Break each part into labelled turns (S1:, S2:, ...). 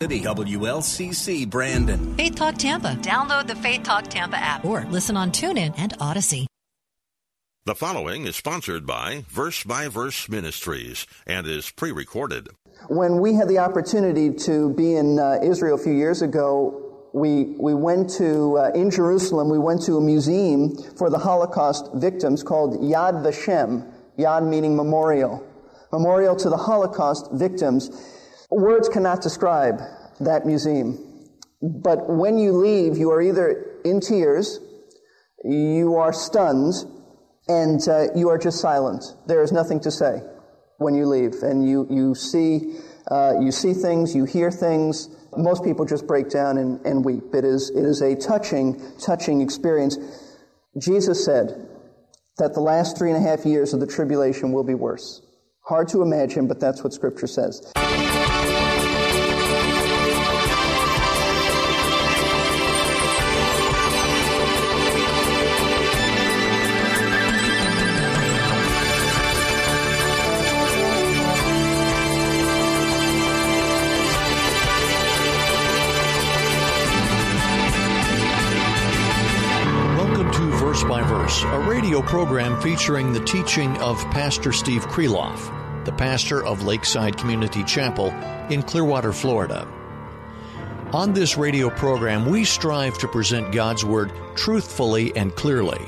S1: WLCC Brandon.
S2: Faith Talk Tampa. Download the Faith Talk Tampa app or listen on TuneIn and Odyssey.
S3: The following is sponsored by Verse by Verse Ministries and is pre recorded.
S4: When we had the opportunity to be in uh, Israel a few years ago, we, we went to, uh, in Jerusalem, we went to a museum for the Holocaust victims called Yad Vashem, Yad meaning memorial, memorial to the Holocaust victims. Words cannot describe that museum. But when you leave, you are either in tears, you are stunned, and uh, you are just silent. There is nothing to say when you leave, and you you see uh, you see things, you hear things. Most people just break down and, and weep. It is it is a touching touching experience. Jesus said that the last three and a half years of the tribulation will be worse. Hard to imagine, but that's what Scripture says.
S5: A radio program featuring the teaching of Pastor Steve Kreloff, the pastor of Lakeside Community Chapel in Clearwater, Florida. On this radio program, we strive to present God's Word truthfully and clearly.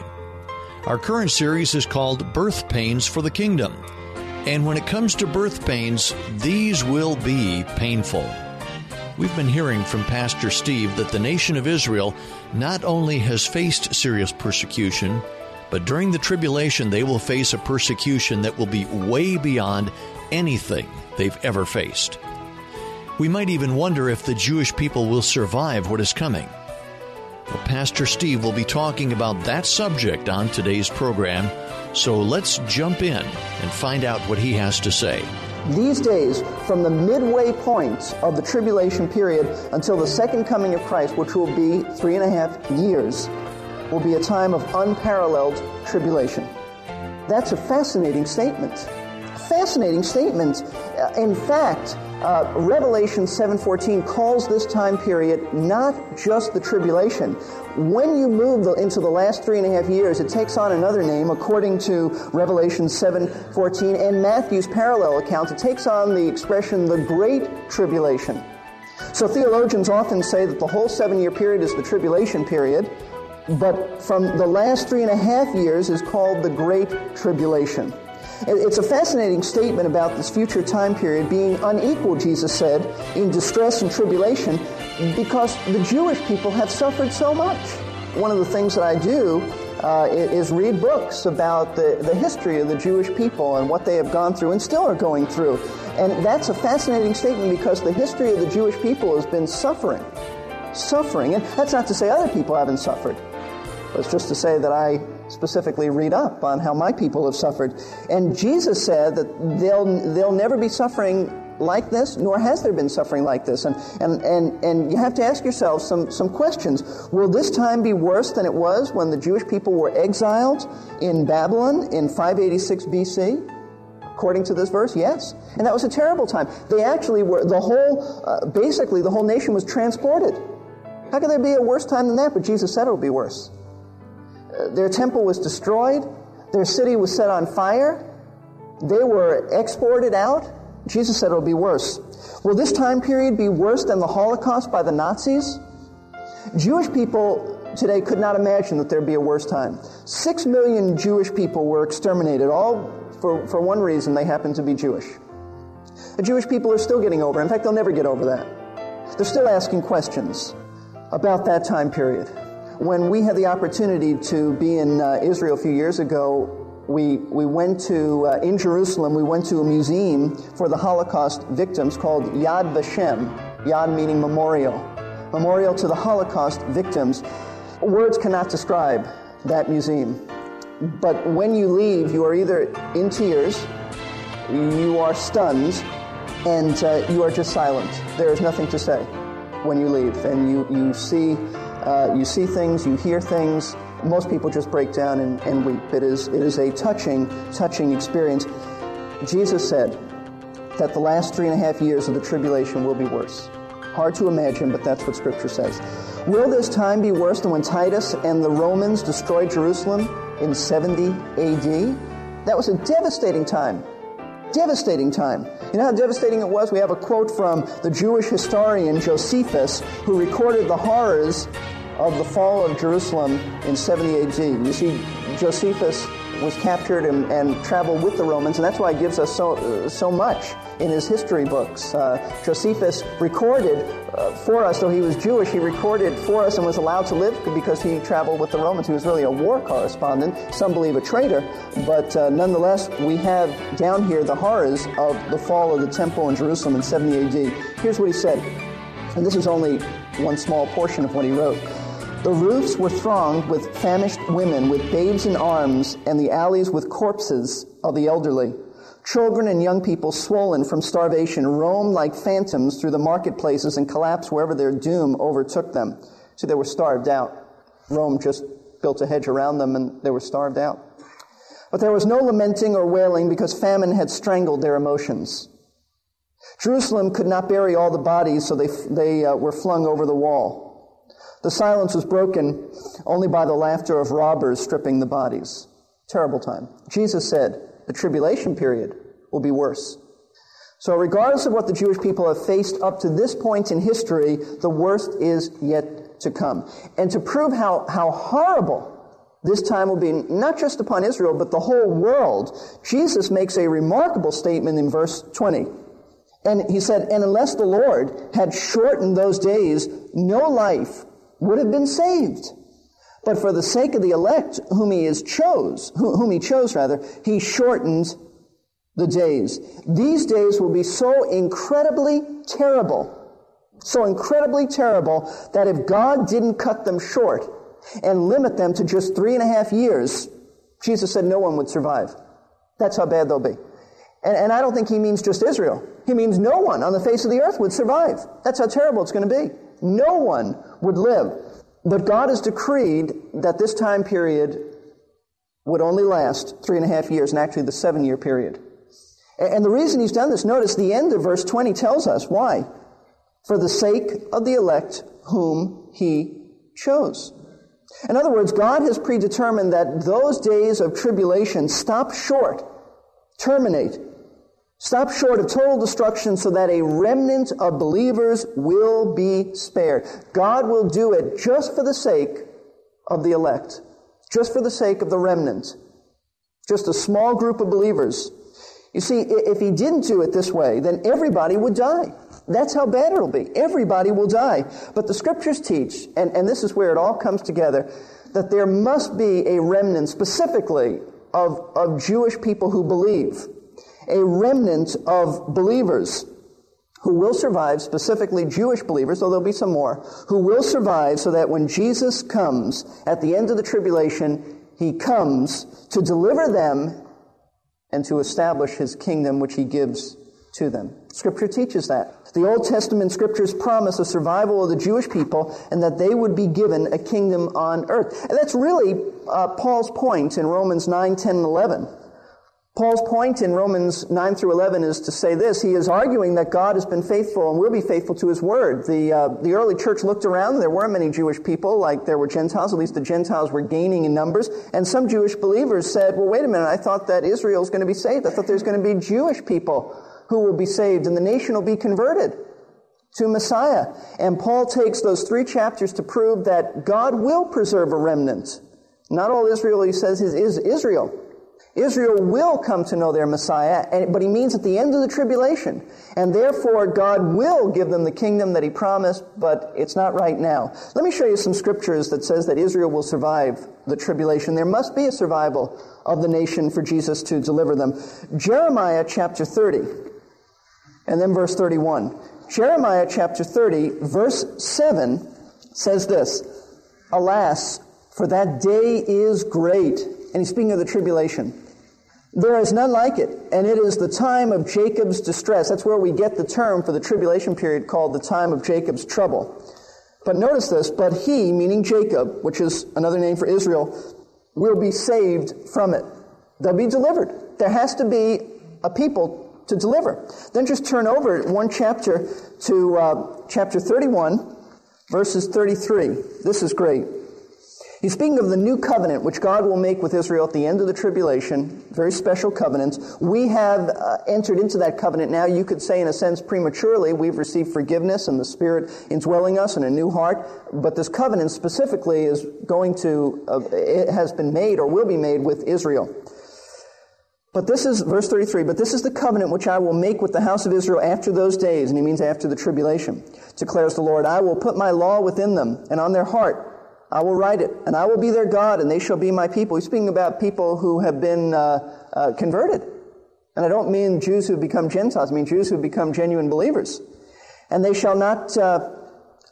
S5: Our current series is called Birth Pains for the Kingdom. And when it comes to birth pains, these will be painful. We've been hearing from Pastor Steve that the nation of Israel not only has faced serious persecution, but during the tribulation they will face a persecution that will be way beyond anything they've ever faced. We might even wonder if the Jewish people will survive what is coming. Well, Pastor Steve will be talking about that subject on today's program, so let's jump in and find out what he has to say.
S4: These days, from the midway point of the tribulation period until the second coming of Christ, which will be three and a half years, will be a time of unparalleled tribulation. That's a fascinating statement. Fascinating statement. Uh, in fact, uh, Revelation 7:14 calls this time period not just the tribulation. When you move the, into the last three and a half years, it takes on another name according to Revelation 7:14 and Matthew's parallel account. It takes on the expression the Great Tribulation. So theologians often say that the whole seven-year period is the tribulation period, but from the last three and a half years is called the Great Tribulation. It's a fascinating statement about this future time period being unequal, Jesus said, in distress and tribulation because the Jewish people have suffered so much. One of the things that I do uh, is read books about the, the history of the Jewish people and what they have gone through and still are going through. And that's a fascinating statement because the history of the Jewish people has been suffering. Suffering. And that's not to say other people haven't suffered. It's just to say that I specifically read up on how my people have suffered. And Jesus said that they'll, they'll never be suffering like this, nor has there been suffering like this. And, and, and, and you have to ask yourself some, some questions. Will this time be worse than it was when the Jewish people were exiled in Babylon in 586 BC? According to this verse, yes. And that was a terrible time. They actually were, the whole, uh, basically, the whole nation was transported. How could there be a worse time than that? But Jesus said it would be worse. Their temple was destroyed. Their city was set on fire. They were exported out. Jesus said it'll be worse. Will this time period be worse than the Holocaust by the Nazis? Jewish people today could not imagine that there'd be a worse time. Six million Jewish people were exterminated, all for, for one reason they happen to be Jewish. The Jewish people are still getting over. In fact, they'll never get over that. They're still asking questions about that time period. When we had the opportunity to be in uh, Israel a few years ago, we, we went to, uh, in Jerusalem, we went to a museum for the Holocaust victims called Yad Vashem, Yad meaning memorial. Memorial to the Holocaust victims. Words cannot describe that museum. But when you leave, you are either in tears, you are stunned, and uh, you are just silent. There is nothing to say when you leave, and you you see uh, you see things, you hear things. Most people just break down and, and weep. It is it is a touching touching experience. Jesus said that the last three and a half years of the tribulation will be worse. Hard to imagine, but that's what Scripture says. Will this time be worse than when Titus and the Romans destroyed Jerusalem in 70 AD? That was a devastating time. Devastating time. You know how devastating it was? We have a quote from the Jewish historian Josephus, who recorded the horrors of the fall of Jerusalem in 70 AD. You see, Josephus was captured and, and traveled with the Romans, and that's why he gives us so, uh, so much in his history books. Uh, Josephus recorded uh, for us, though he was Jewish, he recorded for us and was allowed to live because he traveled with the Romans. He was really a war correspondent, some believe a traitor, but uh, nonetheless, we have down here the horrors of the fall of the temple in Jerusalem in 70 AD. Here's what he said, and this is only one small portion of what he wrote. The roofs were thronged with famished women with babes in arms, and the alleys with corpses of the elderly. Children and young people, swollen from starvation, roamed like phantoms through the marketplaces and collapsed wherever their doom overtook them. So they were starved out. Rome just built a hedge around them and they were starved out. But there was no lamenting or wailing because famine had strangled their emotions. Jerusalem could not bury all the bodies, so they, they uh, were flung over the wall. The silence was broken only by the laughter of robbers stripping the bodies. Terrible time. Jesus said the tribulation period will be worse. So regardless of what the Jewish people have faced up to this point in history, the worst is yet to come. And to prove how, how horrible this time will be, not just upon Israel, but the whole world, Jesus makes a remarkable statement in verse 20. And he said, And unless the Lord had shortened those days, no life would have been saved. But for the sake of the elect whom he is chose, whom he chose rather, he shortens the days. These days will be so incredibly terrible, so incredibly terrible that if God didn't cut them short and limit them to just three and a half years, Jesus said no one would survive. That's how bad they'll be. And, and I don't think he means just Israel. He means no one on the face of the earth would survive. That's how terrible it's going to be. No one would live. But God has decreed that this time period would only last three and a half years, and actually the seven year period. And the reason he's done this, notice the end of verse 20 tells us why. For the sake of the elect whom he chose. In other words, God has predetermined that those days of tribulation stop short, terminate, Stop short of total destruction so that a remnant of believers will be spared. God will do it just for the sake of the elect, just for the sake of the remnant, just a small group of believers. You see, if he didn't do it this way, then everybody would die. That's how bad it'll be. Everybody will die. But the scriptures teach, and, and this is where it all comes together, that there must be a remnant specifically of, of Jewish people who believe a remnant of believers who will survive, specifically Jewish believers, though there'll be some more, who will survive so that when Jesus comes at the end of the tribulation, he comes to deliver them and to establish his kingdom, which he gives to them. Scripture teaches that. The Old Testament scriptures promise a survival of the Jewish people and that they would be given a kingdom on earth. And that's really uh, Paul's point in Romans 9, 10, and 11. Paul's point in Romans 9 through 11 is to say this. He is arguing that God has been faithful and will be faithful to his word. The, uh, the early church looked around. There weren't many Jewish people, like there were Gentiles. At least the Gentiles were gaining in numbers. And some Jewish believers said, well, wait a minute. I thought that Israel is going to be saved. I thought there's going to be Jewish people who will be saved and the nation will be converted to Messiah. And Paul takes those three chapters to prove that God will preserve a remnant. Not all Israel, he says, is, is Israel. Israel will come to know their Messiah, but he means at the end of the tribulation. And therefore, God will give them the kingdom that he promised, but it's not right now. Let me show you some scriptures that says that Israel will survive the tribulation. There must be a survival of the nation for Jesus to deliver them. Jeremiah chapter 30, and then verse 31. Jeremiah chapter 30, verse 7 says this Alas, for that day is great. And he's speaking of the tribulation. There is none like it, and it is the time of Jacob's distress. That's where we get the term for the tribulation period called the time of Jacob's trouble. But notice this, but he, meaning Jacob, which is another name for Israel, will be saved from it. They'll be delivered. There has to be a people to deliver. Then just turn over one chapter to uh, chapter 31, verses 33. This is great. He's speaking of the new covenant which God will make with Israel at the end of the tribulation, very special covenant. We have uh, entered into that covenant now. You could say, in a sense, prematurely, we've received forgiveness and the Spirit indwelling us in a new heart. But this covenant specifically is going to, uh, it has been made or will be made with Israel. But this is, verse 33, but this is the covenant which I will make with the house of Israel after those days, and he means after the tribulation, declares the Lord. I will put my law within them and on their heart I will write it, and I will be their God, and they shall be my people. He's speaking about people who have been uh, uh, converted. And I don't mean Jews who have become Gentiles, I mean Jews who have become genuine believers. And they shall not uh,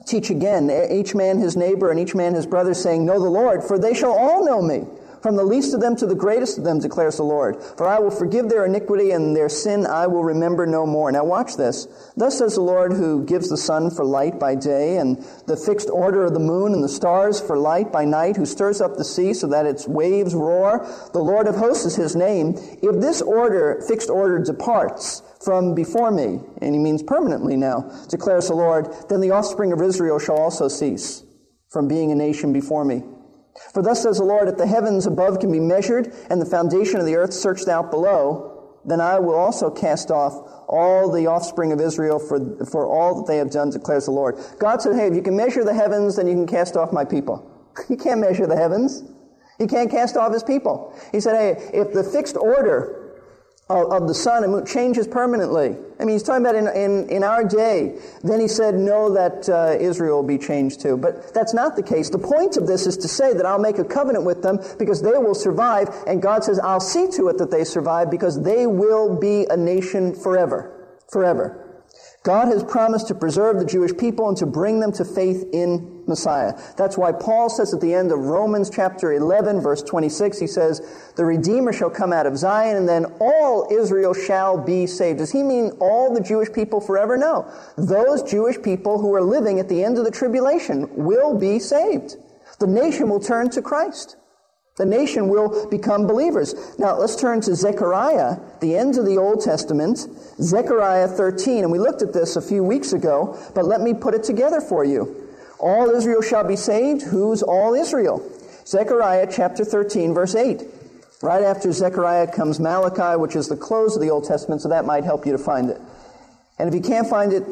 S4: teach again, each man his neighbor and each man his brother, saying, Know the Lord, for they shall all know me from the least of them to the greatest of them, declares the Lord. For I will forgive their iniquity and their sin I will remember no more. Now watch this. Thus says the Lord who gives the sun for light by day and the fixed order of the moon and the stars for light by night, who stirs up the sea so that its waves roar. The Lord of hosts is his name. If this order, fixed order departs, from before me, and he means permanently now, declares the Lord, then the offspring of Israel shall also cease from being a nation before me. For thus says the Lord, if the heavens above can be measured and the foundation of the earth searched out below, then I will also cast off all the offspring of Israel for, for all that they have done, declares the Lord. God said, hey, if you can measure the heavens, then you can cast off my people. You can't measure the heavens. He can't cast off his people. He said, hey, if the fixed order of, of the sun and moon changes permanently. I mean, he's talking about in, in, in our day. Then he said, no, that uh, Israel will be changed too. But that's not the case. The point of this is to say that I'll make a covenant with them because they will survive. And God says, I'll see to it that they survive because they will be a nation forever. Forever. God has promised to preserve the Jewish people and to bring them to faith in Messiah. That's why Paul says at the end of Romans chapter 11 verse 26, he says, the Redeemer shall come out of Zion and then all Israel shall be saved. Does he mean all the Jewish people forever? No. Those Jewish people who are living at the end of the tribulation will be saved. The nation will turn to Christ. The nation will become believers. Now let's turn to Zechariah, the end of the Old Testament, Zechariah 13. And we looked at this a few weeks ago, but let me put it together for you. All Israel shall be saved. Who's all Israel? Zechariah chapter 13, verse 8. Right after Zechariah comes Malachi, which is the close of the Old Testament, so that might help you to find it. And if you can't find it,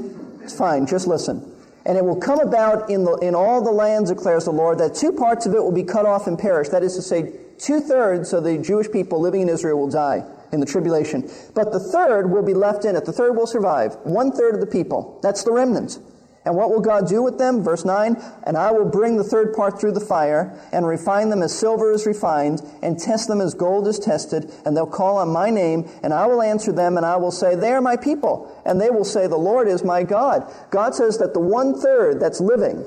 S4: it's fine, just listen. And it will come about in, the, in all the lands, declares the Lord, that two parts of it will be cut off and perish. That is to say, two thirds of the Jewish people living in Israel will die in the tribulation. But the third will be left in it. The third will survive. One third of the people. That's the remnant. And what will God do with them? Verse 9, and I will bring the third part through the fire, and refine them as silver is refined, and test them as gold is tested, and they'll call on my name, and I will answer them, and I will say, They are my people. And they will say, The Lord is my God. God says that the one third that's living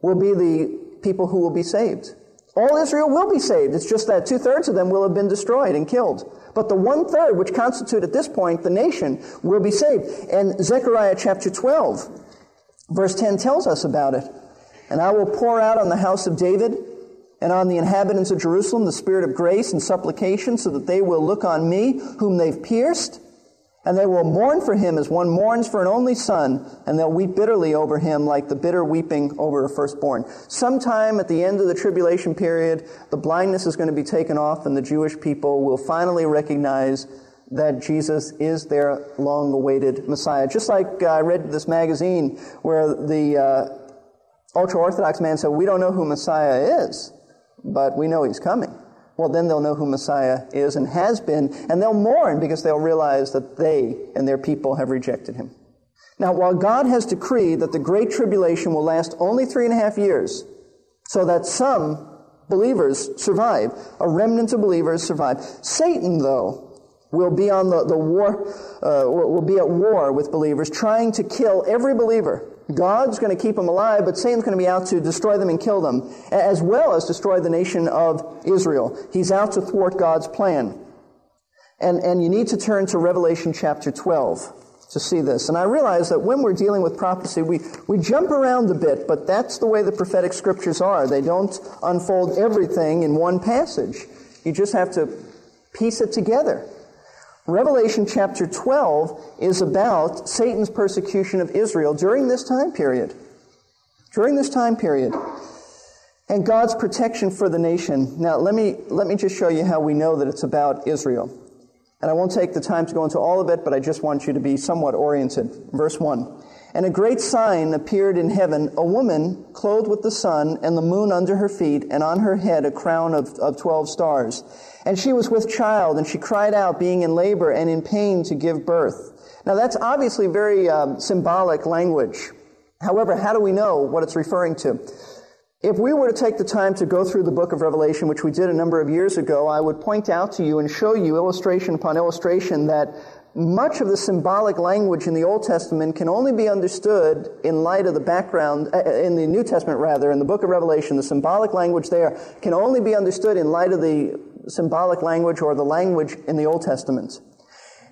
S4: will be the people who will be saved. All Israel will be saved. It's just that two thirds of them will have been destroyed and killed. But the one third, which constitute at this point the nation, will be saved. And Zechariah chapter 12, Verse 10 tells us about it. And I will pour out on the house of David and on the inhabitants of Jerusalem the spirit of grace and supplication so that they will look on me whom they've pierced and they will mourn for him as one mourns for an only son, and they'll weep bitterly over him like the bitter weeping over a firstborn. Sometime at the end of the tribulation period, the blindness is going to be taken off, and the Jewish people will finally recognize that Jesus is their long awaited Messiah. Just like uh, I read this magazine where the uh, ultra Orthodox man said, We don't know who Messiah is, but we know he's coming. Well, then they'll know who Messiah is and has been, and they'll mourn because they'll realize that they and their people have rejected him. Now, while God has decreed that the Great Tribulation will last only three and a half years, so that some believers survive, a remnant of believers survive, Satan, though, will be on the, the war, uh, will be at war with believers, trying to kill every believer. God's going to keep them alive, but Satan's going to be out to destroy them and kill them, as well as destroy the nation of Israel. He's out to thwart God's plan. And, and you need to turn to Revelation chapter 12 to see this. And I realize that when we're dealing with prophecy, we, we jump around a bit, but that's the way the prophetic scriptures are. They don't unfold everything in one passage. You just have to piece it together. Revelation chapter 12 is about Satan's persecution of Israel during this time period. During this time period. And God's protection for the nation. Now, let me, let me just show you how we know that it's about Israel. And I won't take the time to go into all of it, but I just want you to be somewhat oriented. Verse 1. And a great sign appeared in heaven, a woman clothed with the sun and the moon under her feet, and on her head a crown of, of twelve stars. And she was with child, and she cried out, being in labor and in pain to give birth. Now that's obviously very um, symbolic language. However, how do we know what it's referring to? If we were to take the time to go through the book of Revelation, which we did a number of years ago, I would point out to you and show you illustration upon illustration that much of the symbolic language in the Old Testament can only be understood in light of the background, uh, uh, in the New Testament rather, in the book of Revelation, the symbolic language there can only be understood in light of the symbolic language or the language in the Old Testament.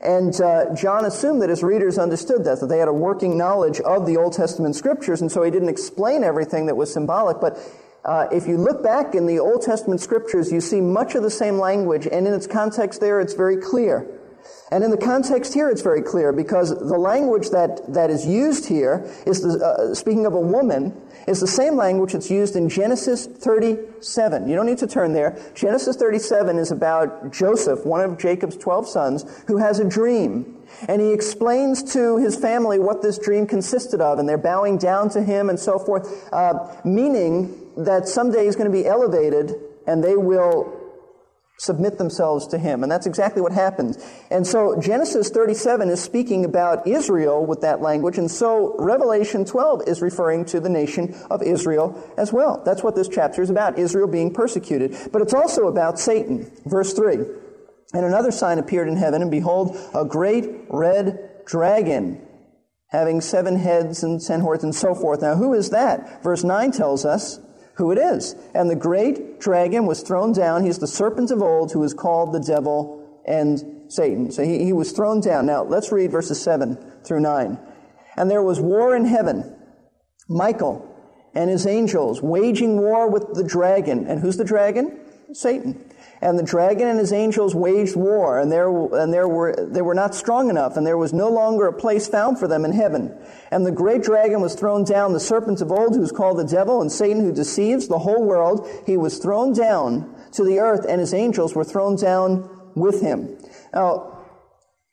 S4: And uh, John assumed that his readers understood that, that they had a working knowledge of the Old Testament scriptures, and so he didn't explain everything that was symbolic. But uh, if you look back in the Old Testament scriptures, you see much of the same language, and in its context there, it's very clear. And in the context here, it's very clear because the language that, that is used here is, the, uh, speaking of a woman, is the same language that's used in Genesis 37. You don't need to turn there. Genesis 37 is about Joseph, one of Jacob's 12 sons, who has a dream. And he explains to his family what this dream consisted of, and they're bowing down to him and so forth, uh, meaning that someday he's going to be elevated and they will submit themselves to him. And that's exactly what happens. And so Genesis 37 is speaking about Israel with that language, and so Revelation 12 is referring to the nation of Israel as well. That's what this chapter is about, Israel being persecuted. But it's also about Satan. Verse 3. And another sign appeared in heaven, and behold, a great red dragon having seven heads and ten horns and so forth. Now, who is that? Verse 9 tells us who it is. And the great dragon was thrown down. He's the serpent of old who is called the devil and Satan. So he, he was thrown down. Now let's read verses 7 through 9. And there was war in heaven. Michael and his angels waging war with the dragon. And who's the dragon? Satan. And the dragon and his angels waged war, and there, and there were, they were not strong enough, and there was no longer a place found for them in heaven. And the great dragon was thrown down, the serpent of old, who is called the devil, and Satan, who deceives the whole world. He was thrown down to the earth, and his angels were thrown down with him. Now,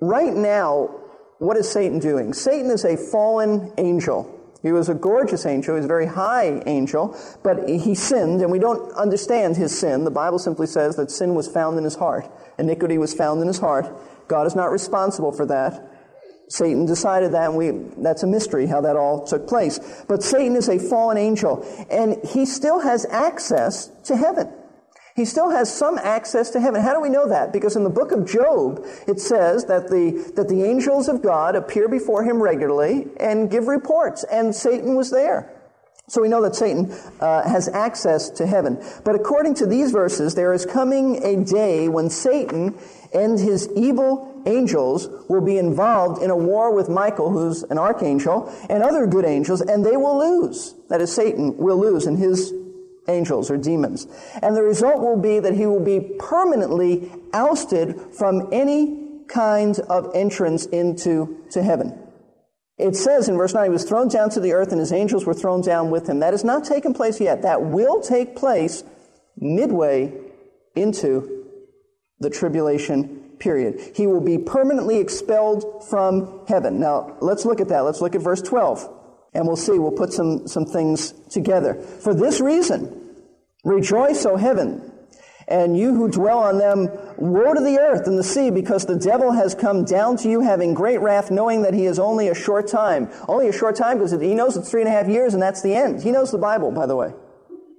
S4: right now, what is Satan doing? Satan is a fallen angel. He was a gorgeous angel. He was a very high angel, but he sinned, and we don't understand his sin. The Bible simply says that sin was found in his heart. Iniquity was found in his heart. God is not responsible for that. Satan decided that, and we, that's a mystery how that all took place. But Satan is a fallen angel, and he still has access to heaven. He still has some access to heaven. How do we know that? Because in the book of Job, it says that the, that the angels of God appear before him regularly and give reports, and Satan was there. So we know that Satan uh, has access to heaven. But according to these verses, there is coming a day when Satan and his evil angels will be involved in a war with Michael, who's an archangel, and other good angels, and they will lose. That is, Satan will lose in his angels or demons. And the result will be that he will be permanently ousted from any kind of entrance into to heaven. It says in verse 9, he was thrown down to the earth and his angels were thrown down with him. That has not taken place yet. That will take place midway into the tribulation period. He will be permanently expelled from heaven. Now, let's look at that. Let's look at verse 12. And we'll see, we'll put some, some things together. For this reason, rejoice, O heaven, and you who dwell on them, woe to the earth and the sea, because the devil has come down to you having great wrath, knowing that he is only a short time. Only a short time because he knows it's three and a half years and that's the end. He knows the Bible, by the way.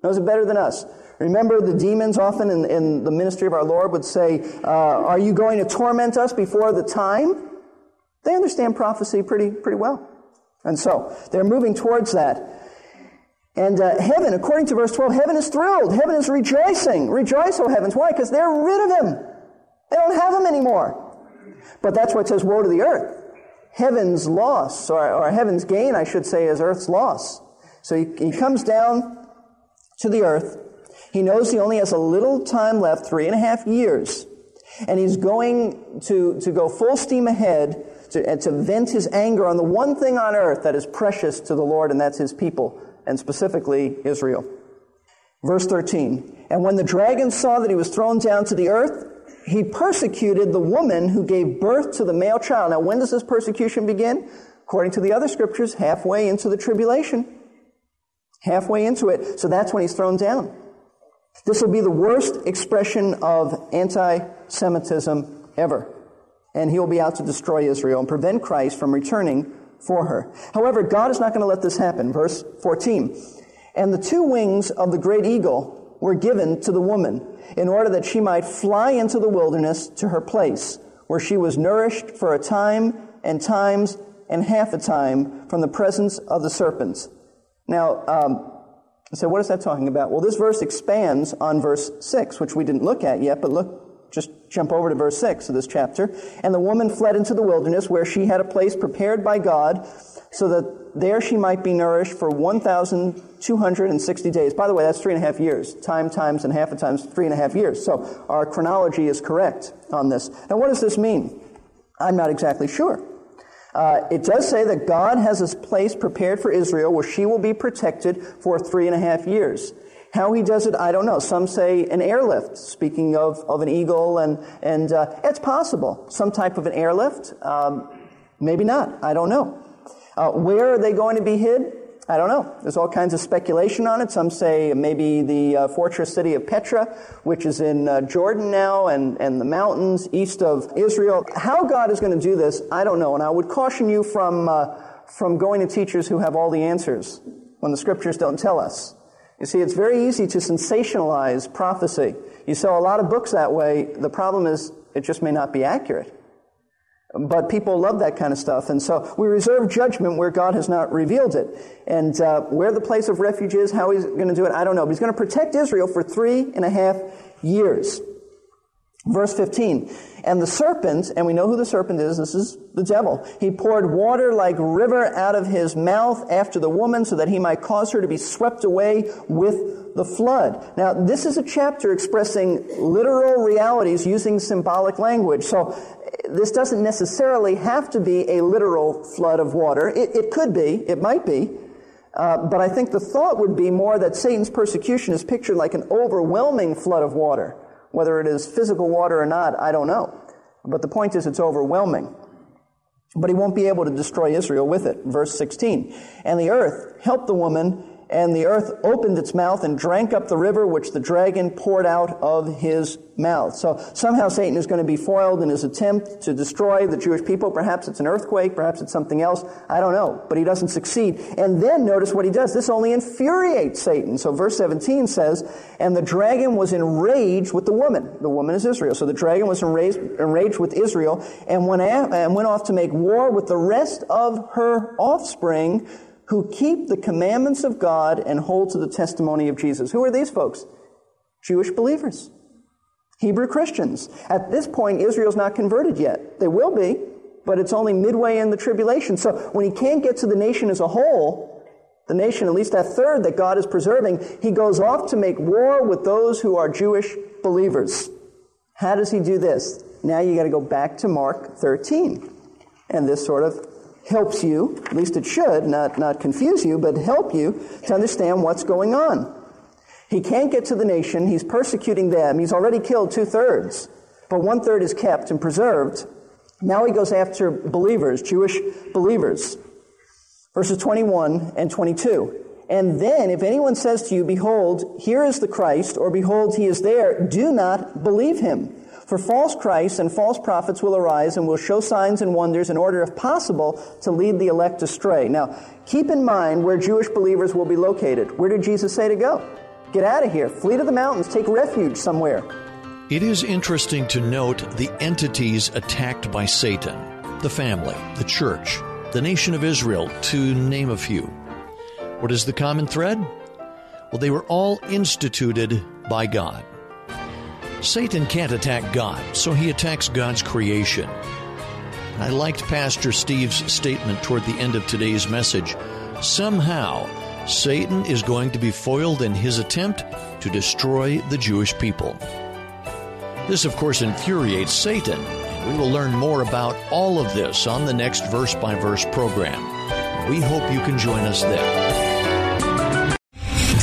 S4: Knows it better than us. Remember, the demons often in, in the ministry of our Lord would say, uh, Are you going to torment us before the time? They understand prophecy pretty, pretty well. And so they're moving towards that. And uh, heaven, according to verse 12, heaven is thrilled. Heaven is rejoicing. Rejoice, O heavens. Why? Because they're rid of him. They don't have him anymore. But that's why it says, Woe to the earth. Heaven's loss, or, or heaven's gain, I should say, is earth's loss. So he, he comes down to the earth. He knows he only has a little time left, three and a half years. And he's going to, to go full steam ahead to, to vent his anger on the one thing on earth that is precious to the Lord, and that's his people, and specifically Israel. Verse 13. And when the dragon saw that he was thrown down to the earth, he persecuted the woman who gave birth to the male child. Now, when does this persecution begin? According to the other scriptures, halfway into the tribulation. Halfway into it. So that's when he's thrown down. This will be the worst expression of anti Semitism ever and he will be out to destroy Israel and prevent Christ from returning for her. However, God is not going to let this happen. Verse 14. And the two wings of the great eagle were given to the woman in order that she might fly into the wilderness to her place, where she was nourished for a time and times and half a time from the presence of the serpents. Now, um, so what is that talking about? Well, this verse expands on verse 6, which we didn't look at yet, but look just jump over to verse 6 of this chapter. And the woman fled into the wilderness where she had a place prepared by God so that there she might be nourished for 1,260 days. By the way, that's three and a half years. Time times and half a times three and a half years. So our chronology is correct on this. Now, what does this mean? I'm not exactly sure. Uh, it does say that God has a place prepared for Israel where she will be protected for three and a half years. How he does it, I don't know. Some say an airlift, speaking of, of an eagle, and, and uh, it's possible. Some type of an airlift. Um, maybe not. I don't know. Uh, where are they going to be hid? I don't know. There's all kinds of speculation on it. Some say maybe the uh, fortress city of Petra, which is in uh, Jordan now, and, and the mountains east of Israel. How God is going to do this, I don't know. And I would caution you from, uh, from going to teachers who have all the answers when the scriptures don't tell us. You see, it's very easy to sensationalize prophecy. You sell a lot of books that way. The problem is it just may not be accurate. But people love that kind of stuff. And so we reserve judgment where God has not revealed it. And uh, where the place of refuge is, how he's going to do it, I don't know. But he's going to protect Israel for three and a half years. Verse 15. And the serpent, and we know who the serpent is, this is the devil. He poured water like river out of his mouth after the woman so that he might cause her to be swept away with the flood. Now, this is a chapter expressing literal realities using symbolic language. So, this doesn't necessarily have to be a literal flood of water. It, it could be, it might be. Uh, but I think the thought would be more that Satan's persecution is pictured like an overwhelming flood of water. Whether it is physical water or not, I don't know. But the point is, it's overwhelming. But he won't be able to destroy Israel with it. Verse 16. And the earth helped the woman and the earth opened its mouth and drank up the river which the dragon poured out of his mouth. So somehow Satan is going to be foiled in his attempt to destroy the Jewish people. Perhaps it's an earthquake, perhaps it's something else. I don't know. But he doesn't succeed. And then notice what he does. This only infuriates Satan. So verse 17 says, And the dragon was enraged with the woman. The woman is Israel. So the dragon was enraged, enraged with Israel and went, and went off to make war with the rest of her offspring who keep the commandments of God and hold to the testimony of Jesus. Who are these folks? Jewish believers. Hebrew Christians. At this point, Israel's not converted yet. They will be, but it's only midway in the tribulation. So when he can't get to the nation as a whole, the nation, at least that third that God is preserving, he goes off to make war with those who are Jewish believers. How does he do this? Now you got to go back to Mark 13. And this sort of helps you, at least it should, not, not confuse you, but help you to understand what's going on. He can't get to the nation. He's persecuting them. He's already killed two thirds, but one third is kept and preserved. Now he goes after believers, Jewish believers. Verses 21 and 22. And then, if anyone says to you, Behold, here is the Christ, or Behold, he is there, do not believe him. For false Christs and false prophets will arise and will show signs and wonders in order, if possible, to lead the elect astray. Now, keep in mind where Jewish believers will be located. Where did Jesus say to go? Get out of here. Flee to the mountains. Take refuge somewhere.
S5: It is interesting to note the entities attacked by Satan the family, the church, the nation of Israel, to name a few. What is the common thread? Well, they were all instituted by God. Satan can't attack God, so he attacks God's creation. I liked Pastor Steve's statement toward the end of today's message. Somehow, Satan is going to be foiled in his attempt to destroy the Jewish people. This, of course, infuriates Satan, we will learn more about all of this on the next verse by verse program. We hope you can join us there.